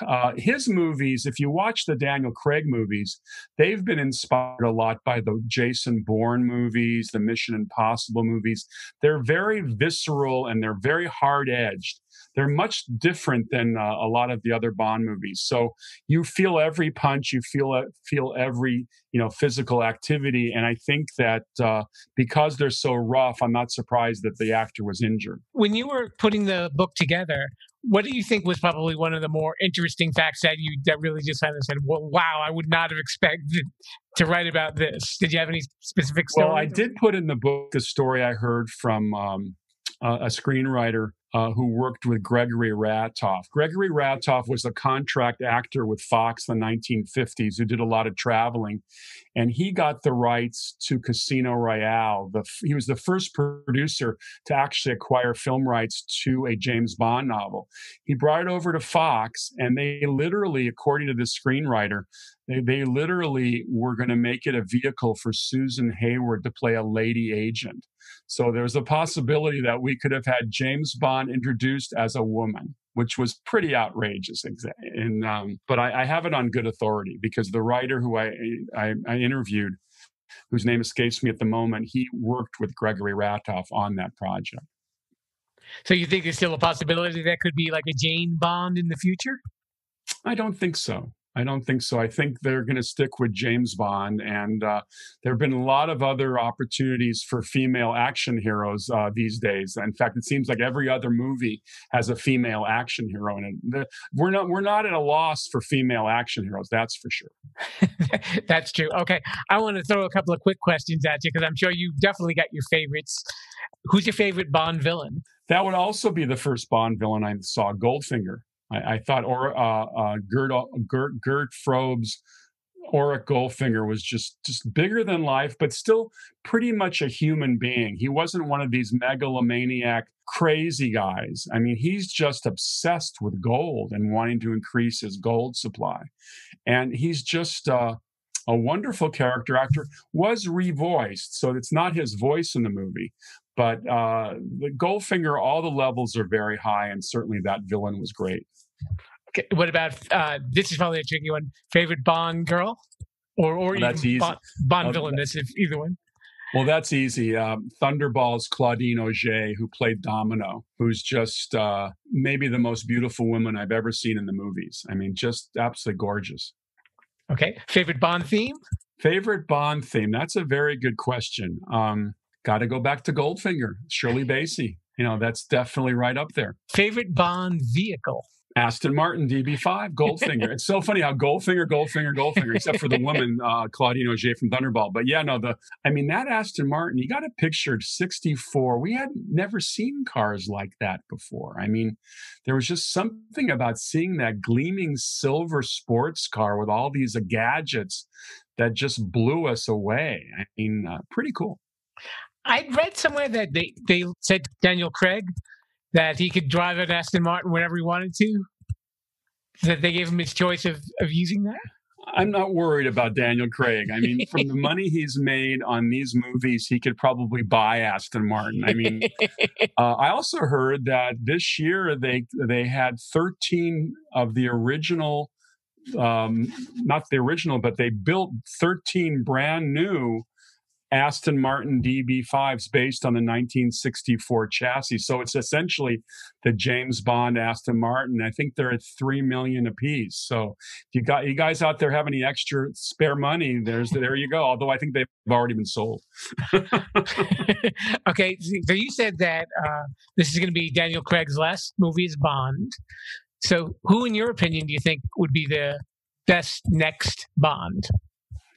Uh, his movies, if you watch the Daniel Craig movies, they've been inspired a lot by the Jason Bourne movies, the Mission Impossible movies. They're very visceral and they're very hard edged they're much different than uh, a lot of the other Bond movies. So you feel every punch, you feel uh, feel every you know physical activity, and I think that uh, because they're so rough, I'm not surprised that the actor was injured. When you were putting the book together, what do you think was probably one of the more interesting facts that you that really just kind of said, "Well, wow, I would not have expected to write about this." Did you have any specific stories? Well, I did put in the book a story I heard from um, a screenwriter uh, who worked with Gregory Ratoff. Gregory Ratoff was a contract actor with Fox in the 1950s who did a lot of traveling, and he got the rights to Casino Royale. The, he was the first producer to actually acquire film rights to a James Bond novel. He brought it over to Fox, and they literally, according to the screenwriter, they, they literally were going to make it a vehicle for Susan Hayward to play a lady agent. So there's a possibility that we could have had James Bond introduced as a woman, which was pretty outrageous. And, um, but I, I, have it on good authority because the writer who I, I, I interviewed, whose name escapes me at the moment, he worked with Gregory Ratoff on that project. So you think there's still a possibility that could be like a Jane Bond in the future? I don't think so. I don't think so. I think they're going to stick with James Bond, and uh, there have been a lot of other opportunities for female action heroes uh, these days. In fact, it seems like every other movie has a female action hero in it. we're not we're not at a loss for female action heroes. That's for sure. that's true. Okay, I want to throw a couple of quick questions at you because I'm sure you've definitely got your favorites. Who's your favorite Bond villain? That would also be the first Bond villain I saw, Goldfinger. I, I thought, or uh, uh, Gert, Gert, Gert Frobe's Auric Goldfinger was just just bigger than life, but still pretty much a human being. He wasn't one of these megalomaniac crazy guys. I mean, he's just obsessed with gold and wanting to increase his gold supply, and he's just. Uh, a wonderful character actor was revoiced, so it's not his voice in the movie, but uh, the Goldfinger, all the levels are very high, and certainly that villain was great. Okay, what about uh, this is probably a tricky one. Favorite Bond girl, or or that's even. Bond, Bond Oh, villain? That's if either one. Well, that's easy. Um, Thunderball's Claudine Auger, who played Domino, who's just uh, maybe the most beautiful woman I've ever seen in the movies. I mean, just absolutely gorgeous. Okay, favorite Bond theme. Favorite Bond theme? That's a very good question. Um, Got to go back to Goldfinger, Shirley Bassey. You know, that's definitely right up there. Favorite Bond vehicle. Aston Martin DB5, Goldfinger. it's so funny how Goldfinger, Goldfinger, Goldfinger, except for the woman, uh, Claudine Auger from Thunderball. But yeah, no, the, I mean, that Aston Martin, you got it pictured 64. We had never seen cars like that before. I mean, there was just something about seeing that gleaming silver sports car with all these uh, gadgets that just blew us away. I mean, uh, pretty cool. I read somewhere that they, they said Daniel Craig that he could drive an Aston Martin whenever he wanted to. That they gave him his choice of, of using that. I'm not worried about Daniel Craig. I mean, from the money he's made on these movies, he could probably buy Aston Martin. I mean, uh, I also heard that this year they they had 13 of the original, um, not the original, but they built 13 brand new Aston Martin DB5s based on the 1964 chassis. So it's essentially the James Bond Aston Martin. I think they're at three million apiece. So if you got you guys out there have any extra spare money, there's there you go. Although I think they've already been sold. okay, so you said that uh, this is going to be Daniel Craig's last movie as Bond. So, who, in your opinion, do you think would be the best next Bond?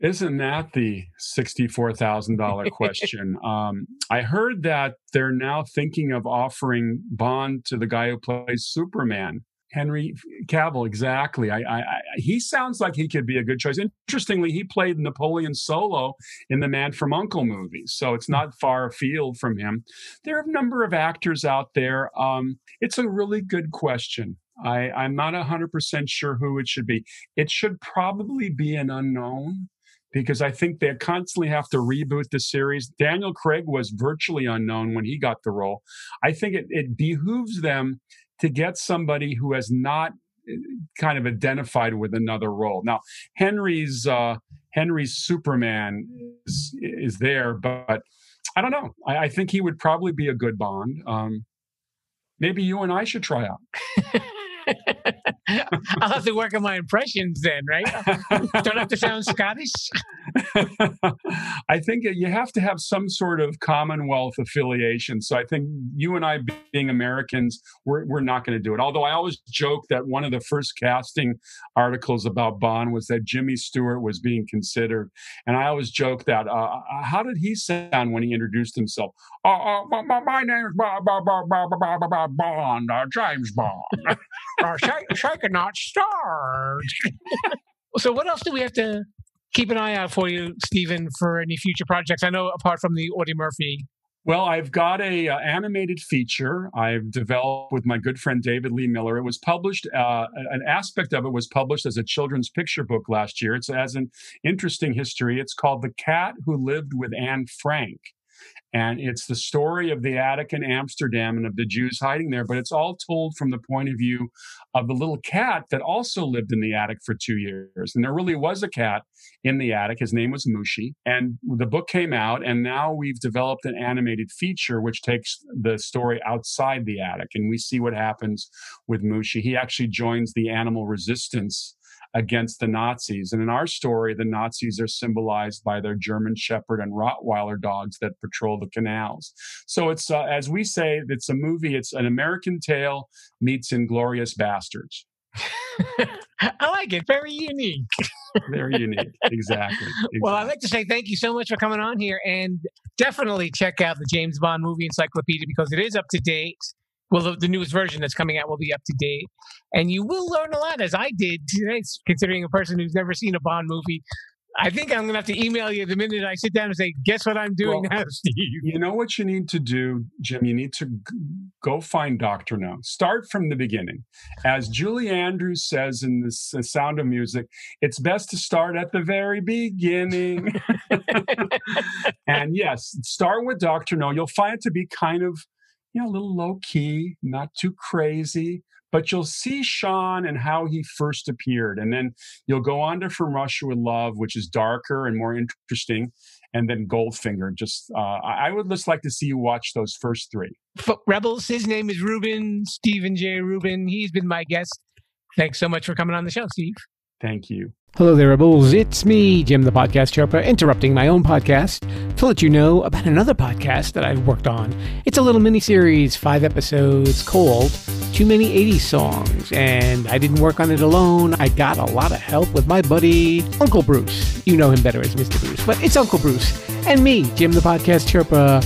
Isn't that the sixty-four thousand dollar question? um, I heard that they're now thinking of offering Bond to the guy who plays Superman, Henry Cavill. Exactly. I, I, I, he sounds like he could be a good choice. Interestingly, he played Napoleon Solo in the Man from Uncle movies, so it's not far afield from him. There are a number of actors out there. Um, it's a really good question. I, I'm not 100% sure who it should be. It should probably be an unknown because I think they constantly have to reboot the series. Daniel Craig was virtually unknown when he got the role. I think it, it behooves them to get somebody who has not uh, kind of identified with another role. Now, Henry's uh, Henry's Superman is, is there, but I don't know. I, I, think he would probably be a good Bond. Um, maybe you and I should try out. I'll have to work on my impressions then, right? Don't have to sound Scottish. I think you have to have some sort of Commonwealth affiliation. So I think you and I, being Americans, we're, we're not going to do it. Although I always joke that one of the first casting articles about Bond was that Jimmy Stewart was being considered. And I always joke that, uh, how did he sound when he introduced himself? Uh, uh, my, my name is Bond, James Bond, Bond. uh, Psychonaut stars. so, what else do we have to keep an eye out for you, Steven, for any future projects? I know apart from the Audie Murphy. Well, I've got a uh, animated feature I've developed with my good friend David Lee Miller. It was published. Uh, an aspect of it was published as a children's picture book last year. It's as an interesting history. It's called "The Cat Who Lived with Anne Frank." And it's the story of the attic in Amsterdam and of the Jews hiding there, but it's all told from the point of view of the little cat that also lived in the attic for two years. And there really was a cat in the attic. His name was Mouschi. And the book came out, and now we've developed an animated feature which takes the story outside the attic. And we see what happens with Mouschi. He actually joins the animal resistance against the Nazis. And in our story, the Nazis are symbolized by their German Shepherd and Rottweiler dogs that patrol the canals. So it's, uh, as we say, it's a movie, it's an American tale meets Inglorious Bastards. I like it. Very unique. Very unique. Exactly. exactly. Well, I'd like to say thank you so much for coming on here and definitely check out the James Bond movie encyclopedia because it is up to date. Well, the, the newest version that's coming out will be up to date, and you will learn a lot, as I did today. Considering a person who's never seen a Bond movie, I think I'm going to have to email you the minute I sit down and say, "Guess what I'm doing Well, now, Steve." You know what you need to do, Jim? You need to go find Dr. No. Start from the beginning. As Julie Andrews says in this uh, Sound of Music, it's best to start at the very beginning. and yes, start with Dr. No. You'll find it to be kind of, you know, a little low key, not too crazy. But you'll see Sean and how he first appeared. And then you'll go on to From Russia with Love, which is darker and more interesting and then Goldfinger. Just uh, I would just like to see you watch those first three. F- Rebels. His name is Rubin Steven J. Rubin. He's been my guest. Thanks so much for coming on the show, Steve. Thank you. Hello there, Rebels. It's me, Jim the Podcast Chirper, interrupting my own podcast to let you know about another podcast that I've worked on. It's a little mini series, five episodes, called Too Many 80s Songs. And I didn't work on it alone. I got a lot of help with my buddy, Uncle Bruce. You know him better as Mr. Bruce, but it's Uncle Bruce. And me, Jim the Podcast Chirper,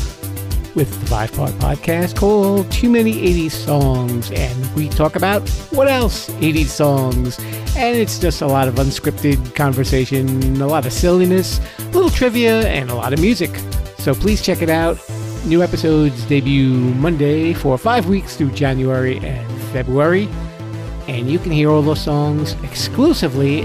with the five part podcast called Too Many 80s Songs. And we talk about what else? 80s songs. And it's just a lot of unscripted conversation, a lot of silliness, a little trivia, and a lot of music. So please check it out. New episodes debut Monday for five weeks through January and February. And you can hear all those songs exclusively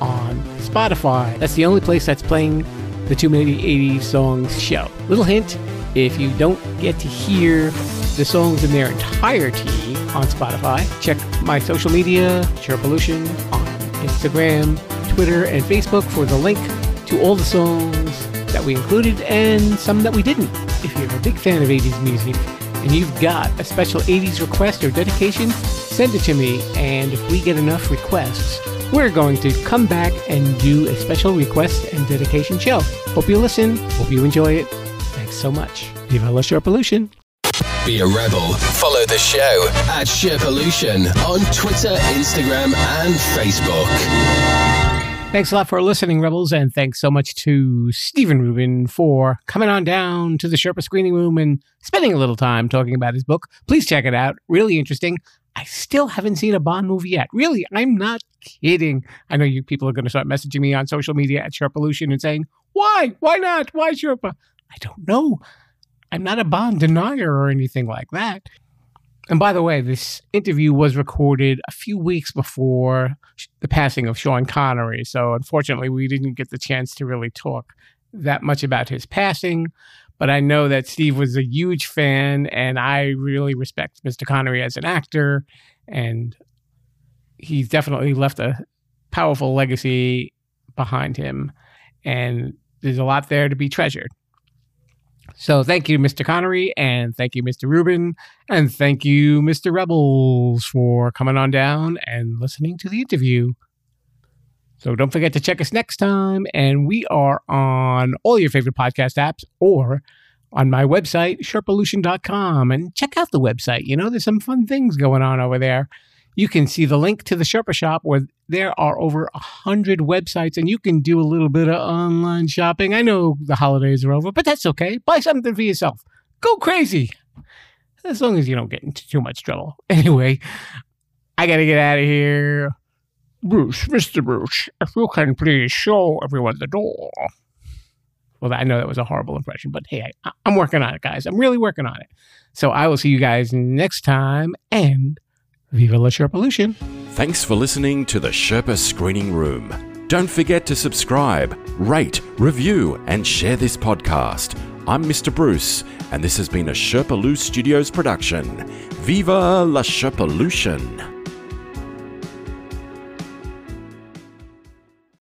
on Spotify. That's the only place that's playing the Too Many 80s Songs show. Little hint if you don't get to hear the songs in their entirety on Spotify, check my social media, Sherpolution, on Instagram, Twitter, and Facebook for the link to all the songs that we included and some that we didn't. If you're a big fan of 80s music and you've got a special 80s request or dedication, send it to me. And if we get enough requests, we're going to come back and do a special request and dedication show. Hope you listen. Hope you enjoy it. Thanks so much. Viva la pollution. Be a rebel. Follow the show at Sherpolution on Twitter, Instagram, and Facebook. Thanks a lot for listening, Rebels, and thanks so much to Steven Rubin for coming on down to the Sherpa screening room and spending a little time talking about his book. Please check it out. Really interesting. I still haven't seen a Bond movie yet. Really, I'm not kidding. I know you people are going to start messaging me on social media at Sherpolution and saying, why? Why not? Why Sherpa? I don't know. I'm not a Bond denier or anything like that. And by the way, this interview was recorded a few weeks before the passing of Sean Connery. So unfortunately, we didn't get the chance to really talk that much about his passing. But I know that Steve was a huge fan, and I really respect Mr. Connery as an actor. And he's definitely left a powerful legacy behind him. And there's a lot there to be treasured. So thank you, Mr. Connery, and thank you, Mr. Rubin, and thank you, Mr. Rebels, for coming on down and listening to the interview. So don't forget to check us next time, and we are on all your favorite podcast apps or on my website, sherpolution.com, and check out the website. You know, there's some fun things going on over there. You can see the link to the Sherpa shop where there are over a hundred websites and you can do a little bit of online shopping. I know the holidays are over, but that's okay. Buy something for yourself. Go crazy. As long as you don't get into too much trouble. Anyway, I gotta get out of here. Bruce, Mr. Bruce, if you can please show everyone the door. Well, I know that was a horrible impression, but hey, I, I'm working on it, guys. I'm really working on it. So I will see you guys next time and Viva la Sherpolution. Thanks for listening to the Sherpa Screening Room. Don't forget to subscribe, rate, review, and share this podcast. I'm Mr. Bruce, and this has been a Sherpa Loo Studios production. Viva la Sherpolution!